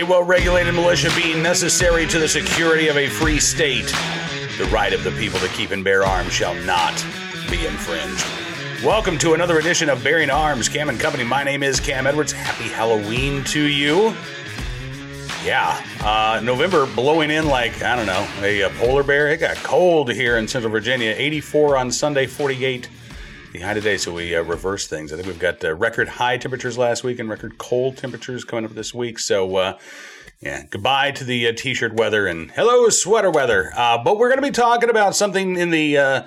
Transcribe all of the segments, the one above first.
A well regulated militia being necessary to the security of a free state. The right of the people to keep and bear arms shall not be infringed. Welcome to another edition of Bearing Arms, Cam and Company. My name is Cam Edwards. Happy Halloween to you. Yeah, uh, November blowing in like, I don't know, a, a polar bear. It got cold here in Central Virginia. 84 on Sunday, 48 the high today, so we uh, reverse things. I think we've got uh, record high temperatures last week and record cold temperatures coming up this week. So, uh, yeah, goodbye to the uh, t-shirt weather and hello sweater weather. Uh, but we're going to be talking about something in the uh,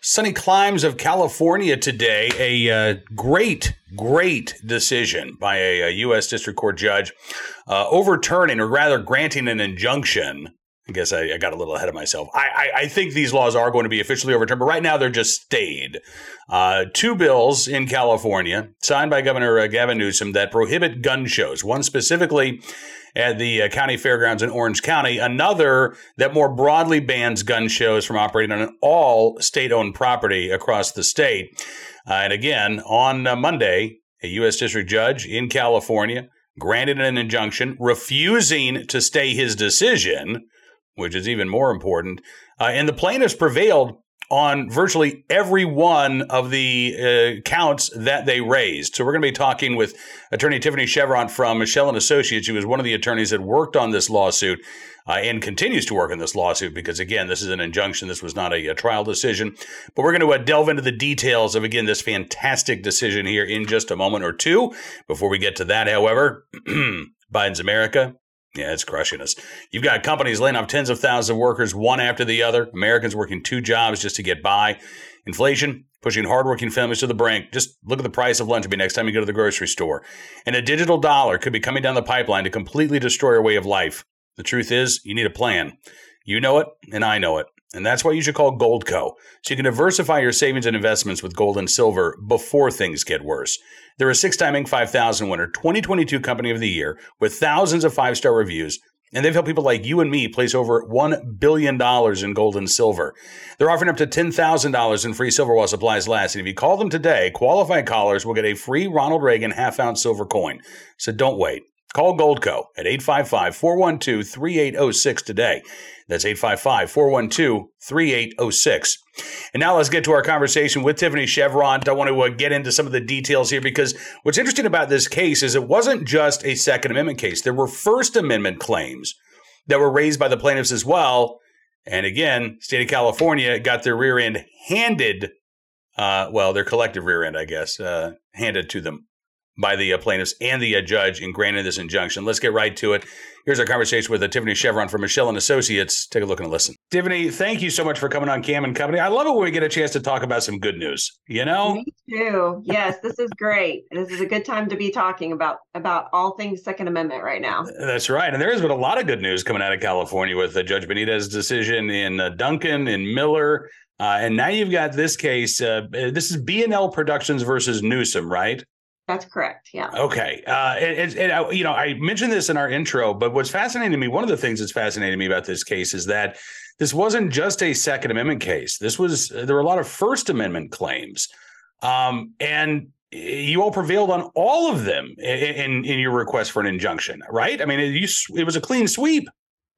sunny climes of California today. A great, great decision by a, a, U.S. District Court judge overturning, or rather granting an injunction I guess I, I, got a little ahead of myself. I, I, I, think these laws are going to be officially overturned, but right now they're just stayed. Uh, two bills in California signed by Governor uh, Gavin Newsom that prohibit gun shows. One specifically at the uh, county fairgrounds in Orange County. Another that more broadly bans gun shows from operating on all state-owned property across the state. Uh, and again, on uh, Monday, a U.S. district judge in California granted an injunction refusing to stay his decision which is even more important. Uh, and the plaintiffs prevailed on virtually every one of the uh, counts that they raised. So we're going to be talking with attorney Tiffany Cheuvront from Michel and Associates, She was one of the attorneys that worked on this lawsuit uh, and continues to work on this lawsuit because, again, this is an injunction. This was not a, a trial decision. But we're going to uh, delve into the details of, again, this fantastic decision here in just a moment or two. Before we get to that, however, Biden's America yeah, it's crushing us. You've got companies laying off tens of thousands of workers, one after the other. Americans working two jobs just to get by. Inflation pushing hardworking families to the brink. Just look at the price of lunch be next time you go to the grocery store. And a digital dollar could be coming down the pipeline to completely destroy our way of life. The truth is, you need a plan. You know it, and I know it. And that's why you should call Goldco. So you can diversify your savings and investments with gold and silver before things get worse. They're a six time Inc. 5000 winner, 2022 Company of the Year, with thousands of five star reviews. And they've helped people like you and me place over $1 billion in gold and silver. They're offering up to $10,000 in free silver while supplies last. And if you call them today, qualified callers will get a free Ronald Reagan half ounce silver coin. So don't wait. Call Goldco at 855 412 3806 today. That's 855 412 3806. And now let's get to our conversation with Tiffany Cheuvront. I want to uh, get into some of the details here because what's interesting about this case is it wasn't just a Second Amendment case, there were First Amendment claims that were raised by the plaintiffs as well. And again, state of California got their rear end handed, uh, well, their collective rear end, I guess, uh, handed to them by the uh, plaintiffs and the uh, judge in granting this injunction. Let's get right to it. Here's our conversation with uh, Tiffany Cheuvront from Michel and Associates. Take a look and listen. Tiffany, thank you so much for coming on Cam and Company. I love it when we get a chance to talk about some good news. You know, me too. Yes, this is great. This is a good time to be talking about about all things Second Amendment right now. That's right, and there has been a lot of good news coming out of California with the Judge Benitez's decision in uh, Duncan in Miller. Uh, and now you've got this case. Uh, this is B&L Productions versus Newsom, right? That's correct. Yeah. Okay. Uh, and, and, uh, you know, I mentioned this in our intro, but what's fascinating to me, one of the things that's fascinating to me about this case is that this wasn't just a Second Amendment case. This was there were a lot of First Amendment claims, um, and you all prevailed on all of them in, in your request for an injunction, right? I mean, it, you, it was a clean sweep.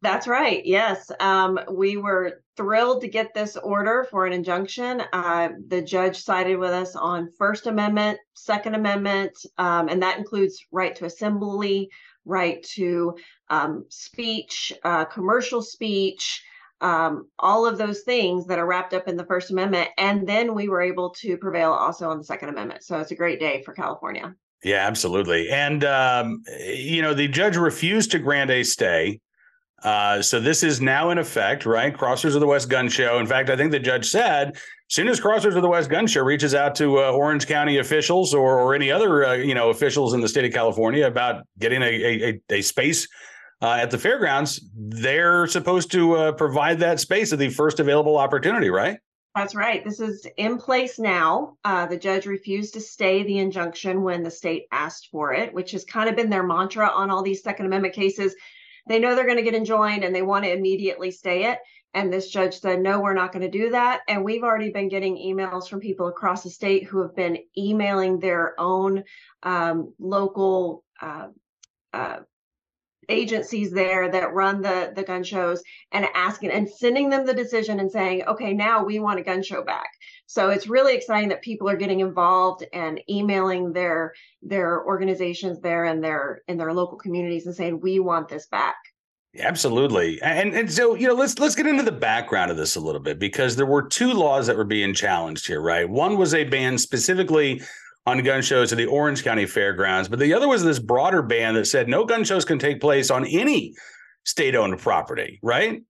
That's right. Yes. Um, we were thrilled to get this order for an injunction. Uh, the judge sided with us on First Amendment, Second Amendment, um, and that includes right to assembly, right to um, speech, uh, commercial speech, um, all of those things that are wrapped up in the First Amendment. And then we were able to prevail also on the Second Amendment. So it's a great day for California. Yeah, absolutely. And, um, you know, the judge refused to grant a stay uh, so this is now in effect, right? Crossroads of the West Gun Show. In fact, I think the judge said, as soon as Crossroads of the West Gun Show reaches out to uh, Orange County officials or, or any other, uh, you know, officials in the state of California about getting a, a, a space uh, at the fairgrounds, they're supposed to uh, provide that space at the first available opportunity, right? That's right. This is in place now. The judge refused to stay the injunction when the state asked for it, which has kind of been their mantra on all these Second Amendment cases they know they're going to get enjoined and they want to immediately stay it. And this judge said, no, we're not going to do that. And we've already been getting emails from people across the state who have been emailing their own um, local uh, uh, agencies there that run the the gun shows and asking and sending them the decision and saying okay now we want a gun show back so it's really exciting that people are getting involved and emailing their their organizations there and their in their local communities and saying we want this back Absolutely. And and so, you know, let's let's get into the background of this a little bit because there were two laws that were being challenged here, right? One was a ban specifically on gun shows at the Orange County Fairgrounds, but the other was this broader ban that said no gun shows can take place on any state-owned property, right?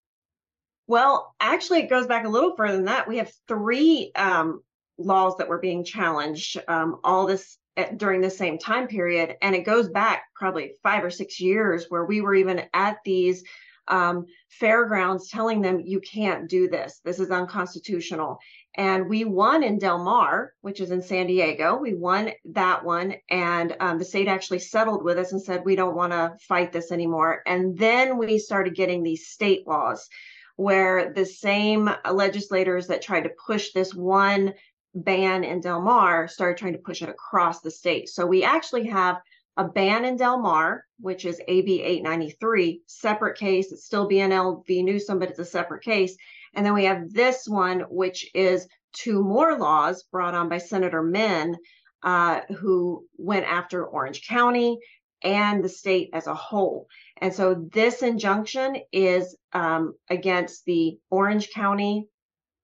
Well, actually, it goes back a little further than that. We have three um, laws that were being challenged um, all this at, during the same time period, and it goes back probably five or six years where we were even at these um, fairgrounds telling them you can't do this. This is unconstitutional. And we won in Del Mar, which is in San Diego. We won that one, and um, the state actually settled with us and said we don't want to fight this anymore. And then we started getting these state laws where the same legislators that tried to push this one ban in Del Mar started trying to push it across the state. So we actually have a ban in Del Mar, which is AB 893, separate case. It's still B&L v. Newsom, but it's a separate case. And then we have this one, which is two more laws brought on by Senator Min, uh, who went after Orange County and the state as a whole. And so this injunction is um, against the Orange County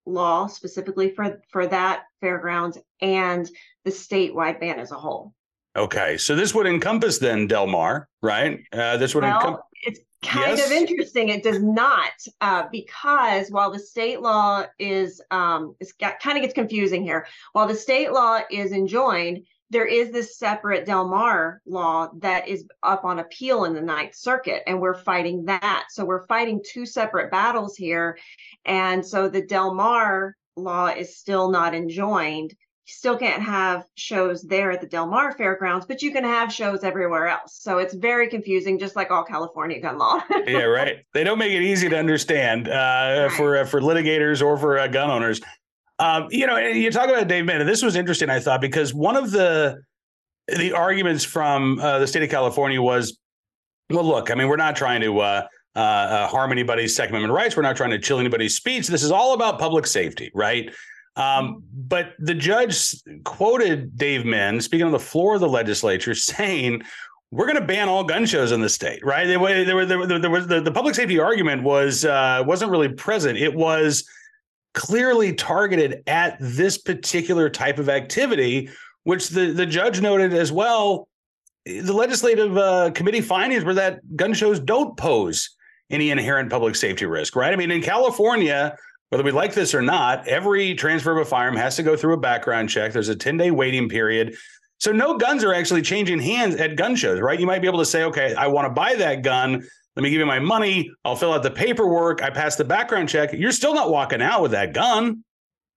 law specifically for for that fairgrounds and the statewide ban as a whole. Okay, so this would encompass then Del Mar, right? Uh, this would well, encompass. It's kind yes. of interesting. It does not, uh, because while the state law is, um, it's got, kind of gets confusing here. While the state law is enjoined, there is this separate Del Mar law that is up on appeal in the Ninth Circuit, and we're fighting that. So we're fighting two separate battles here. And so the Del Mar law is still not enjoined. Still can't have shows there at the Del Mar Fairgrounds, but you can have shows everywhere else. So it's very confusing, just like all California gun law. yeah, right. They don't make it easy to understand uh, right. for uh, for litigators or for uh, gun owners. Um, you know, you talk about Dave Min. This was interesting, I thought, because one of the the arguments from uh, the state of California was, well, look, I mean, we're not trying to uh, uh, uh, harm anybody's Second Amendment rights. We're not trying to chill anybody's speech. This is all about public safety, right? Um, but the judge quoted Dave Min speaking on the floor of the legislature saying, we're going to ban all gun shows in the state, right? There, there, there, there was the, the public safety argument was uh, wasn't really present. It was clearly targeted at this particular type of activity, which the, the judge noted as well. The legislative uh, committee findings were that gun shows don't pose any inherent public safety risk, right? I mean, in California, whether we like this or not, every transfer of a firearm has to go through a background check. There's a 10 day waiting period. So no guns are actually changing hands at gun shows, right? You might be able to say, okay, I want to buy that gun. Let me give you my money. I'll fill out the paperwork. I pass the background check. You're still not walking out with that gun.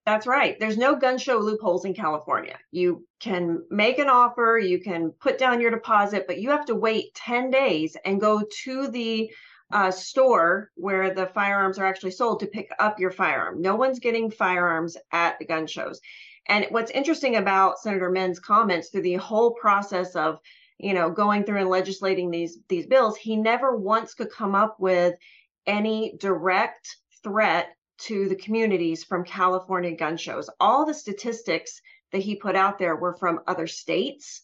That's right. There's no gun show loopholes in California. You can make an offer, you can put down your deposit, but you have to wait 10 days and go to the uh, store where the firearms are actually sold to pick up your firearm. No one's getting firearms at the gun shows. And what's interesting about Senator Min's comments through the whole process of you know going through and legislating these these bills he never once could come up with any direct threat to the communities from california gun shows all the statistics that he put out there were from other states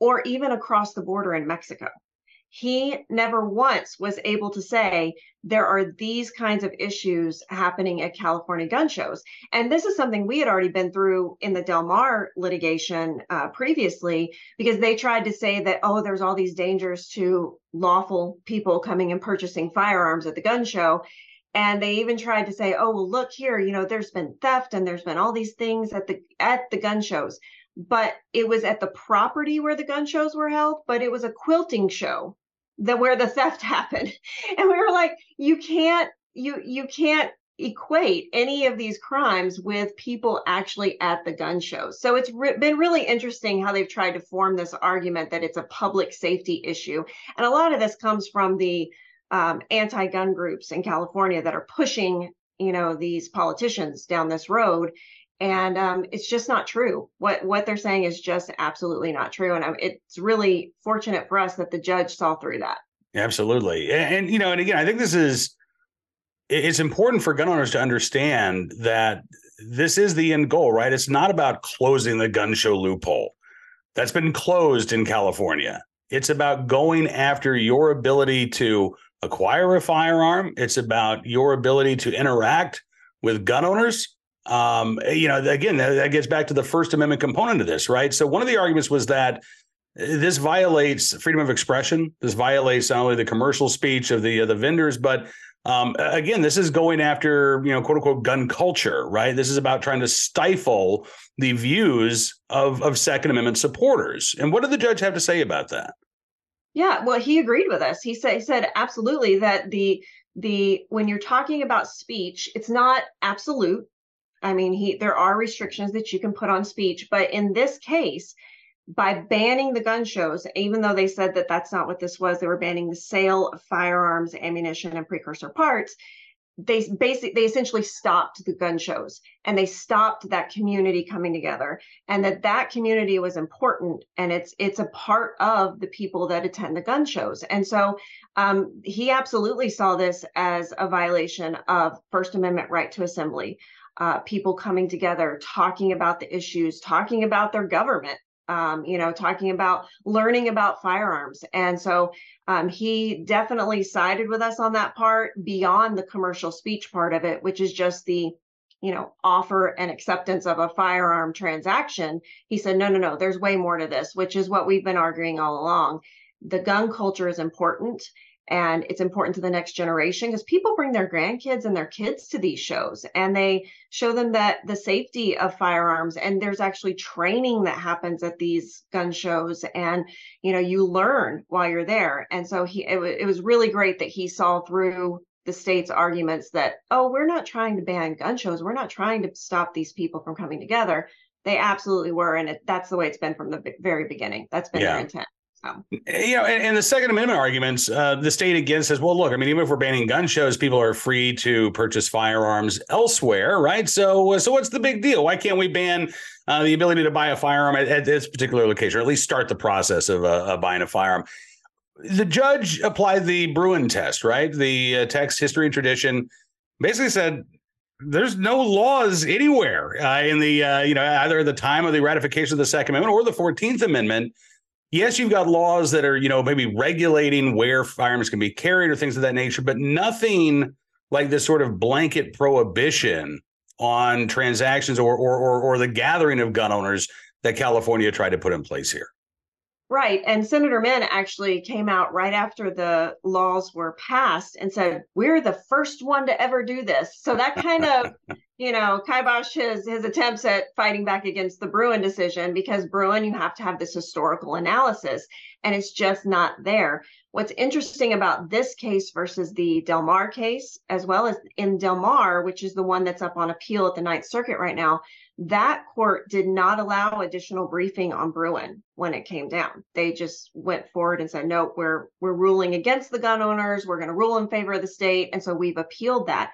or even across the border in mexico he never once was able to say there are these kinds of issues happening at California gun shows. And this is something we had already been through in the Del Mar litigation uh, previously, because they tried to say that, oh, there's all these dangers to lawful people coming and purchasing firearms at the gun show. And they even tried to say, oh, well, look here, you know, there's been theft and there's been all these things at the at the gun shows but it was at the property where the gun shows were held, but it was a quilting show that where the theft happened. And we were like, you can't, you you can't equate any of these crimes with people actually at the gun shows. So it's re- been really interesting how they've tried to form this argument that it's a public safety issue. And a lot of this comes from the um, anti-gun groups in California that are pushing, you know, these politicians down this road and um, it's just not true. What what they're saying is just absolutely not true, and um, it's really fortunate for us that the judge saw through that. Absolutely. And, and, you know, and again, I think this is it's important for gun owners to understand that this is the end goal, right? It's not about closing the gun show loophole. That's been closed in California. It's about going after your ability to acquire a firearm. It's about your ability to interact with gun owners. Um, you know, again, that gets back to the First Amendment component of this, right? So one of the arguments was that this violates freedom of expression. This violates not only the commercial speech of the uh, the vendors, but um, again, this is going after you know quote unquote gun culture, right? This is about trying to stifle the views of of Second Amendment supporters. And what did the judge have to say about that? Yeah, well, he agreed with us. He said he said absolutely that the the when you're talking about speech, it's not absolute. I mean, he there are restrictions that you can put on speech, but in this case, by banning the gun shows, even though they said that that's not what this was, they were banning the sale of firearms, ammunition, and precursor parts. They basically they essentially stopped the gun shows and they stopped that community coming together and that that community was important and it's it's a part of the people that attend the gun shows and so um, he absolutely saw this as a violation of First Amendment right to assembly. Uh, people coming together, talking about the issues, talking about their government, um, you know, talking about learning about firearms. And so um, he definitely sided with us on that part beyond the commercial speech part of it, which is just the, you know, offer and acceptance of a firearm transaction. He said, no, no, no, there's way more to this, which is what we've been arguing all along. The gun culture is important and it's important to the next generation because people bring their grandkids and their kids to these shows and they show them that the safety of firearms and there's actually training that happens at these gun shows and you know you learn while you're there. And so he it, it was really great that he saw through the state's arguments that oh we're not trying to ban gun shows. We're not trying to stop these people from coming together. They absolutely were and it, that's the way it's been from the very beginning. That's been yeah. their intent so. You know, and, and, the Second Amendment arguments, uh, the state again says, well, look, I mean, even if we're banning gun shows, people are free to purchase firearms elsewhere, right? So, uh, so what's the big deal? Why can't we ban uh, the ability to buy a firearm at, at, this particular location, or at least start the process of uh, buying a firearm? The judge applied the Bruen test, right? The uh, text, history, and tradition. Basically said there's no laws anywhere in the you know either the time of the ratification of the Second Amendment or the Fourteenth Amendment yes, you've got laws that are, you know, maybe regulating where firearms can be carried or things of that nature, but nothing like this sort of blanket prohibition on transactions or or or, or the gathering of gun owners that California tried to put in place here. Right. And Senator Min actually came out right after the laws were passed and said, We're the first one to ever do this. So that kind of, you know, kibosh his his attempts at fighting back against the Bruen decision because Bruen, you have to have this historical analysis, and it's just not there. What's interesting about this case versus the Del Mar case, as well as in Del Mar, which is the one that's up on appeal at the Ninth Circuit right now, that court did not allow additional briefing on Bruen when it came down. They just went forward and said, "No, we're we're ruling against the gun owners. We're going to rule in favor of the state." And so we've appealed that.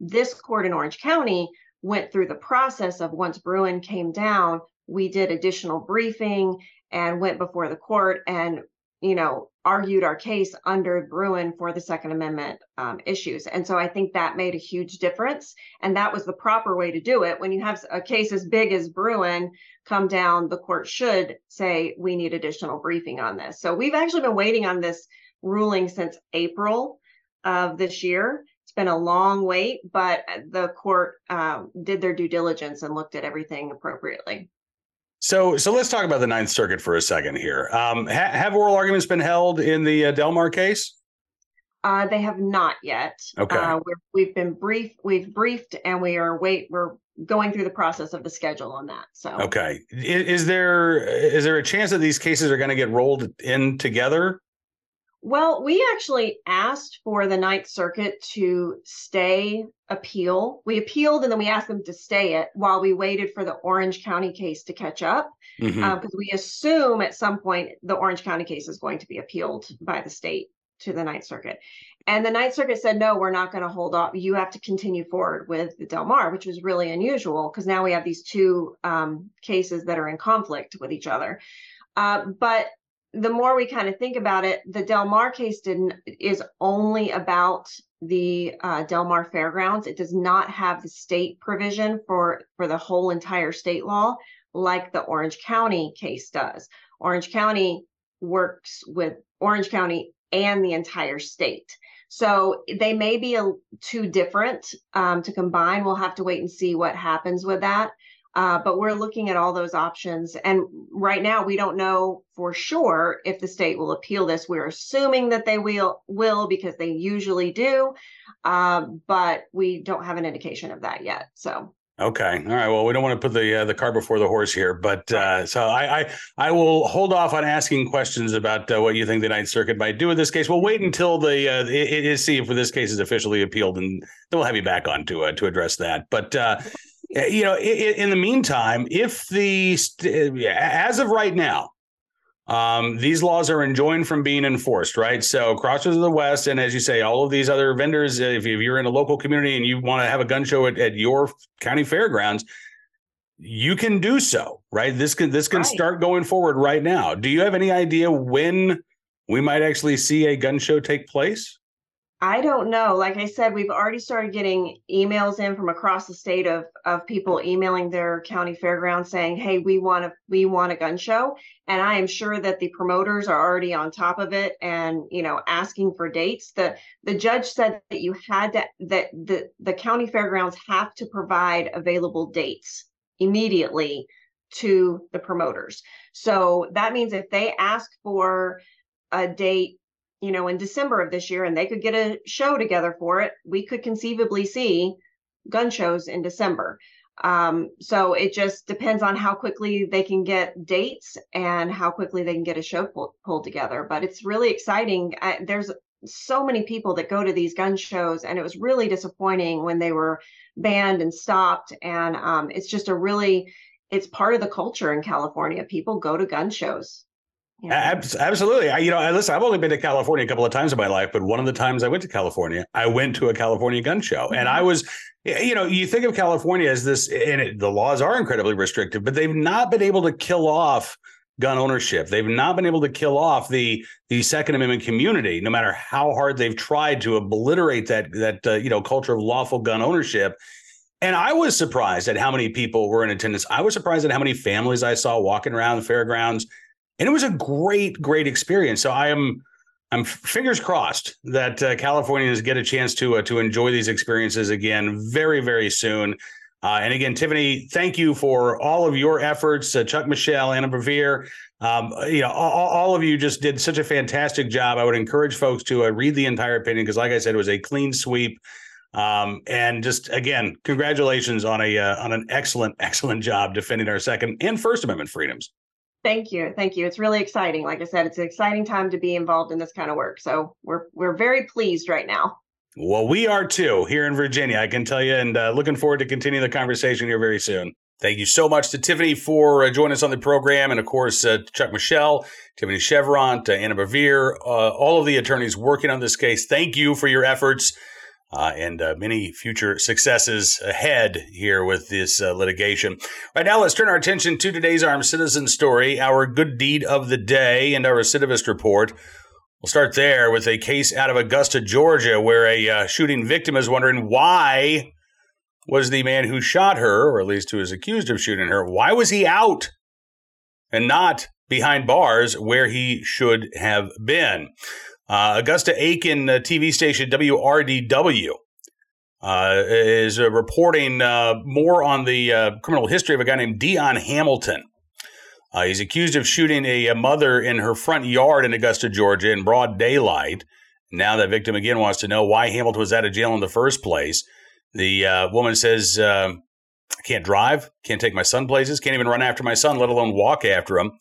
This court in Orange County went through the process of once Bruen came down, we did additional briefing and went before the court and you know, argued our case under Bruen for the Second Amendment um, issues. And so I think that made a huge difference. And that was the proper way to do it. When you have a case as big as Bruen come down, the court should say, we need additional briefing on this. So we've actually been waiting on this ruling since April of this year. It's been a long wait, but the court um, did their due diligence and looked at everything appropriately. So, so let's talk about the Ninth Circuit for a second here. Um, ha- have oral arguments been held in the uh, Del Mar case? Uh, they have not yet. Okay. Uh, we have been briefed. We've briefed, and we are wait. We're going through the process of the schedule on that. So, okay. Is, is there is there a chance that these cases are going to get rolled in together? Well, we actually asked for the Ninth Circuit to stay appeal. We appealed and then we asked them to stay it while we waited for the Orange County case to catch up. Because mm-hmm. um, we assume at some point the Orange County case is going to be appealed by the state to the Ninth Circuit. And the Ninth Circuit said, no, we're not going to hold off. You have to continue forward with the Del Mar, which was really unusual because now we have these two um, cases that are in conflict with each other. Uh, but the more we kind of think about it, the Del Mar case didn't is only about the uh, Del Mar Fairgrounds. It does not have the state provision for for the whole entire state law like the Orange County case does. Orange County works with Orange County and the entire state. So they may be a, too different um, to combine. We'll have to wait and see what happens with that. Uh, but we're looking at all those options. And right now, we don't know for sure if the state will appeal this. We're assuming that they will, will because they usually do, uh, but we don't have an indication of that yet. So Okay. All right. Well, we don't want to put the uh, the car before the horse here, but uh, so I, I, I will hold off on asking questions about uh, what you think the Ninth Circuit might do with this case. We'll wait until the uh, it, it, see if this case is officially appealed, and then we'll have you back on to to address that. But Uh, you know, in, in the meantime, if the uh, as of right now, um, these laws are enjoined from being enforced, right? So Crossroads of the West, and as you say, all of these other vendors, uh, if, you're in a local community and you want to have a gun show at, at your county fairgrounds, you can do so, right? This can this can right. start going forward right now. Do you have any idea when we might actually see a gun show take place? I don't know. Like I said, we've already started getting emails in from across the state of of people emailing their county fairgrounds saying, "Hey, we want a we want a gun show." And I am sure that the promoters are already on top of it and, you know, asking for dates. The the judge said that you had to that the the county fairgrounds have to provide available dates immediately to the promoters. So that means if they ask for a date you know, in December of this year and they could get a show together for it, we could conceivably see gun shows in December. Um, so it just depends on how quickly they can get dates and how quickly they can get a show pull, pulled together. But it's really exciting. I, there's so many people that go to these gun shows, and it was really disappointing when they were banned and stopped. And um, it's just a really, it's part of the culture in California. People go to gun shows. Absolutely. I, you know, I, listen, I've only been to California a couple of times in my life, but one of the times I went to California, I went to a California gun show. Mm-hmm. And I mm-hmm. was, you know, you think of California as this, and it, the laws are incredibly restrictive, but they've not been able to kill off gun ownership. They've not been able to kill off the the Second Amendment community, no matter how hard they've tried to obliterate that that uh, you know culture of lawful gun ownership. And I was surprised at how many people were in attendance. I was surprised at how many families I saw walking around the fairgrounds and it was a great, great experience. So I am, I'm fingers crossed that uh, Californians get a chance to uh, to enjoy these experiences again very, very soon. Uh, and again, Tiffany, thank you for all of your efforts. Uh, Chuck Michel, Anna Barvir, um, you know, all, all, of you just did such a fantastic job. I would encourage folks to uh, read the entire opinion because, like I said, it was a clean sweep. Um, and just again, congratulations on a uh, on an excellent, excellent job defending our Second and First Amendment freedoms. Thank you. Thank you. It's really exciting. Like I said, it's an exciting time to be involved in this kind of work. So we're we're very pleased right now. Well, we are too here in Virginia, I can tell you, and uh, looking forward to continuing the conversation here very soon. Thank you so much to Tiffany for uh, joining us on the program, and of course, uh, Chuck Michel, Tiffany Cheuvront, Anna Barvir, uh, all of the attorneys working on this case. Thank you for your efforts uh, and uh, many future successes ahead here with this uh, litigation. Right now, let's turn our attention to today's armed citizen story, our good deed of the day, and our recidivist report. We'll start there with a case out of Augusta, Georgia, where a uh, shooting victim is wondering why was the man who shot her, or at least who is accused of shooting her, why was he out and not behind bars where he should have been? Uh, Augusta Aiken uh, TV station WRDW uh, is uh, reporting uh, more on the uh, criminal history of a guy named Dion Hamilton. he's accused of shooting a, a, mother in her front yard in Augusta, Georgia, in broad daylight. Now the victim again wants to know why Hamilton was out of jail in the first place. The woman says, "I can't drive, can't take my son places, can't even run after my son, let alone walk after him."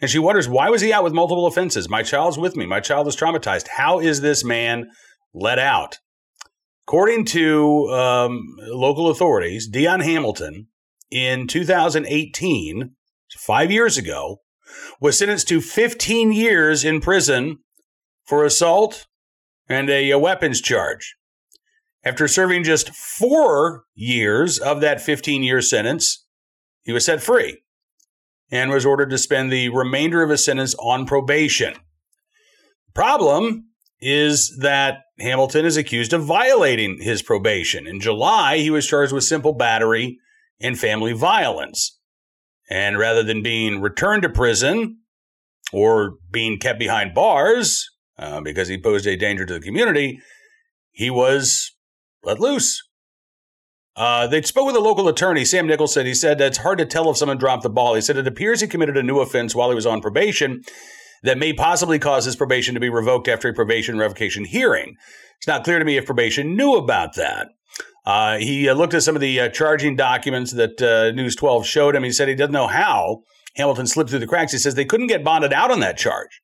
And she wonders, why was he out with multiple offenses? My child's with me. My child is traumatized. How is this man let out? According to um, local authorities, Dion Hamilton in 2018, five years ago, was sentenced to 15 years in prison for assault and a, a weapons charge. After serving just four years of that 15 year sentence, he was set free. And was ordered to spend the remainder of his sentence on probation. The problem is that Hamilton is accused of violating his probation. In July, he was charged with simple battery and family violence. And rather than being returned to prison or being kept behind bars uh, because he posed a danger to the community, he was let loose. Uh, they spoke with a local attorney, Sam Nicholson. He said it's hard to tell if someone dropped the ball. He said it appears he committed a new offense while he was on probation that may possibly cause his probation to be revoked after a probation revocation hearing. It's not clear to me if probation knew about that. Uh, he uh, looked at some of the uh, charging documents that uh, News 12 showed him. He said he doesn't know how Hamilton slipped through the cracks. He says they couldn't get bonded out on that charge.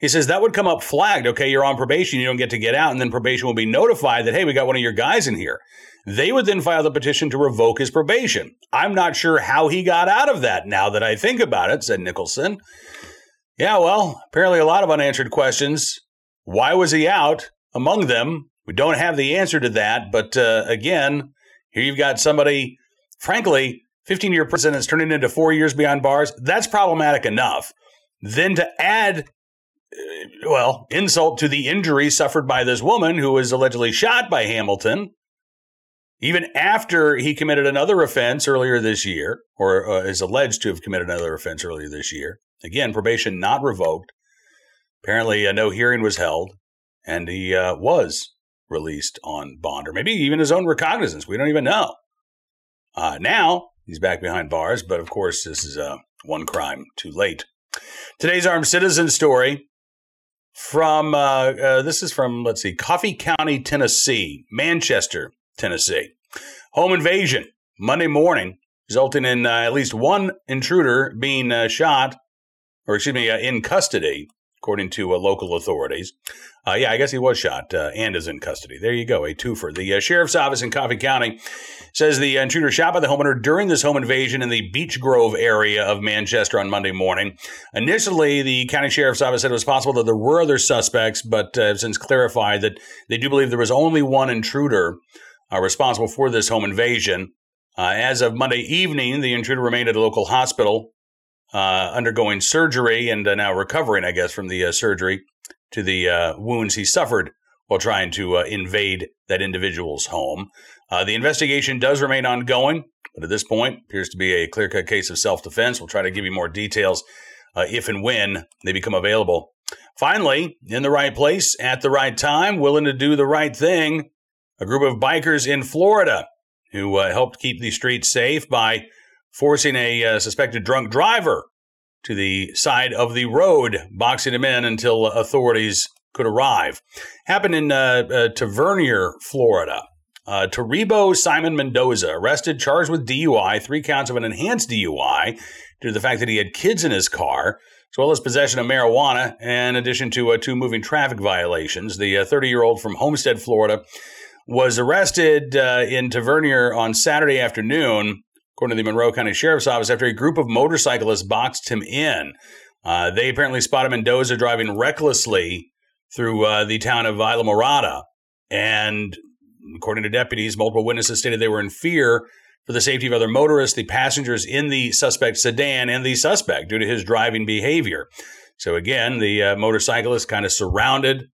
He says that would come up flagged. Okay, you're on probation, you don't get to get out, and then probation will be notified that, hey, we got one of your guys in here. They would then file the petition to revoke his probation. I'm not sure how he got out of that now that I think about it, said Nicholson. Yeah, well, apparently a lot of unanswered questions. Why was he out? Among them, we don't have the answer to that. But uh, again, here you've got somebody, frankly, 15 year prison is turning into four years beyond bars. That's problematic enough. Then to add, uh, well, insult to the injury suffered by this woman who was allegedly shot by Hamilton, even after he committed another offense earlier this year, or uh, is alleged to have committed another offense earlier this year. Again, probation not revoked. Apparently, uh, no hearing was held, and he uh, was released on bond, or maybe even his own recognizance. We don't even know. Uh, now he's back behind bars, but of course, this is uh, one crime too late. Today's armed citizen story from uh, this is from let's see, Coffee County, Tennessee, Manchester, Tennessee. Home invasion Monday morning, resulting in uh, at least one intruder being uh, shot, or excuse me, uh, in custody, according to uh, local authorities. Uh, yeah, I guess he was shot uh, and is in custody. There you go, a twofer. The sheriff's office in Coffee County says the intruder shot by the homeowner during this home invasion in the Beech Grove area of Manchester on Monday morning. Initially, the county sheriff's office said it was possible that there were other suspects, but since clarified that they do believe there was only one intruder uh, responsible for this home invasion. Uh, as of Monday evening, the intruder remained at a local hospital undergoing surgery and now recovering, I guess, from the surgery to the uh, wounds he suffered while trying to uh, invade that individual's home. Uh, the investigation does remain ongoing, but at this point appears to be a clear cut case of self defense. We'll try to give you more details uh, if and when they become available. Finally, in the right place at the right time, willing to do the right thing, a group of bikers in Florida who uh, helped keep the streets safe by forcing a uh, suspected drunk driver to the side of the road, boxing him in until authorities could arrive. Happened in uh, uh, Tavernier, Florida. Uh, Toribio Simon Mendoza arrested, charged with DUI, three counts of an enhanced DUI due to the fact that he had kids in his car, as well as possession of marijuana, in addition to uh, two moving traffic violations. The 30 uh, year old from Homestead, Florida, was arrested uh, in Tavernier on Saturday afternoon according to the Monroe County Sheriff's Office, after a group of motorcyclists boxed him in. Uh, they apparently spotted Mendoza driving recklessly through uh, the town of Islamorada. And according to deputies, multiple witnesses stated they were in fear for the safety of other motorists, the passengers in the suspect sedan, and the suspect due to his driving behavior. So again, the uh, motorcyclist kind of surrounded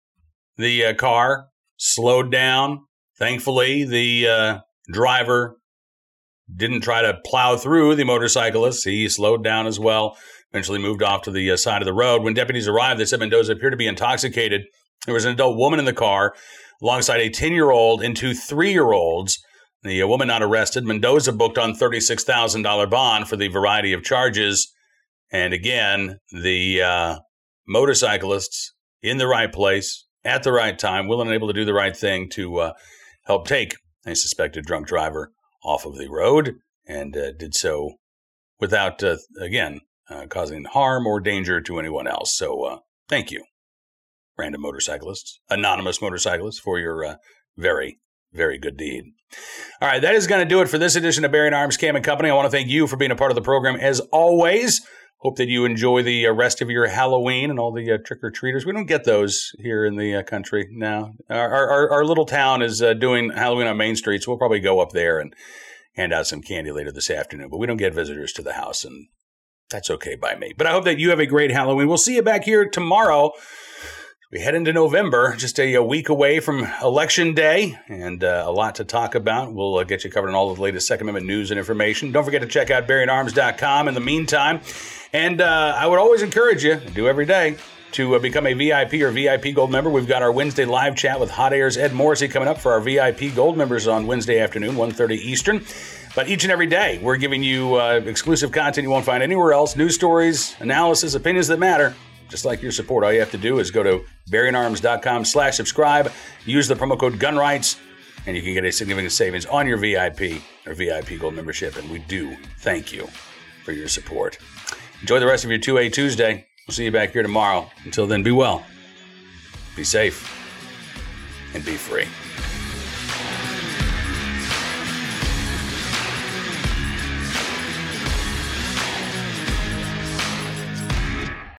the uh, car, slowed down. Thankfully, the uh, driver didn't try to plow through the motorcyclists. He slowed down as well, eventually moved off to the uh, side of the road. When deputies arrived, they said Mendoza appeared to be intoxicated. There was an adult woman in the car alongside a 10 year old and two three year olds. The uh, woman not arrested. Mendoza booked on $36,000 bond for the variety of charges. And again, the uh, motorcyclists in the right place at the right time, willing and able to do the right thing to uh, help take a suspected drunk driver off of the road and uh, did so without, uh, again, uh, causing harm or danger to anyone else. So uh, thank you, random motorcyclists, anonymous motorcyclists, for your uh, very, very good deed. All right, that is going to do it for this edition of Bearing Arms Cam and Company. I want to thank you for being a part of the program as always. Hope that you enjoy the uh, rest of your Halloween and all the uh, trick or treaters. We don't get those here in the uh, country now. Our, our, our, little town is uh, doing Halloween on Main Street, so we'll probably go up there and hand out some candy later this afternoon. But we don't get visitors to the house, and That's okay by me. But I hope that you have a great Halloween. We'll see you back here tomorrow. We head into November, just a, a week away from Election Day, and uh, a lot to talk about. We'll uh, get you covered on all the latest Second Amendment news and information. Don't forget to check out BearingArms.com in the meantime. And uh, I would always encourage you, do every day, to uh, become a VIP or VIP Gold member. We've got our Wednesday live chat with Hot Air's Ed Morrissey coming up for our VIP Gold members on Wednesday afternoon, 1.30 Eastern. But each and every day, we're giving you uh, exclusive content you won't find anywhere else, news stories, analysis, opinions that matter. Just like your support, all you have to do is go to bearingarms.com slash subscribe, use the promo code GUNRIGHTS, and you can get a significant savings on your VIP or VIP Gold membership. And we do thank you for your support. Enjoy the rest of your 2A Tuesday. We'll see you back here tomorrow. Until then, be well, be safe, and be free.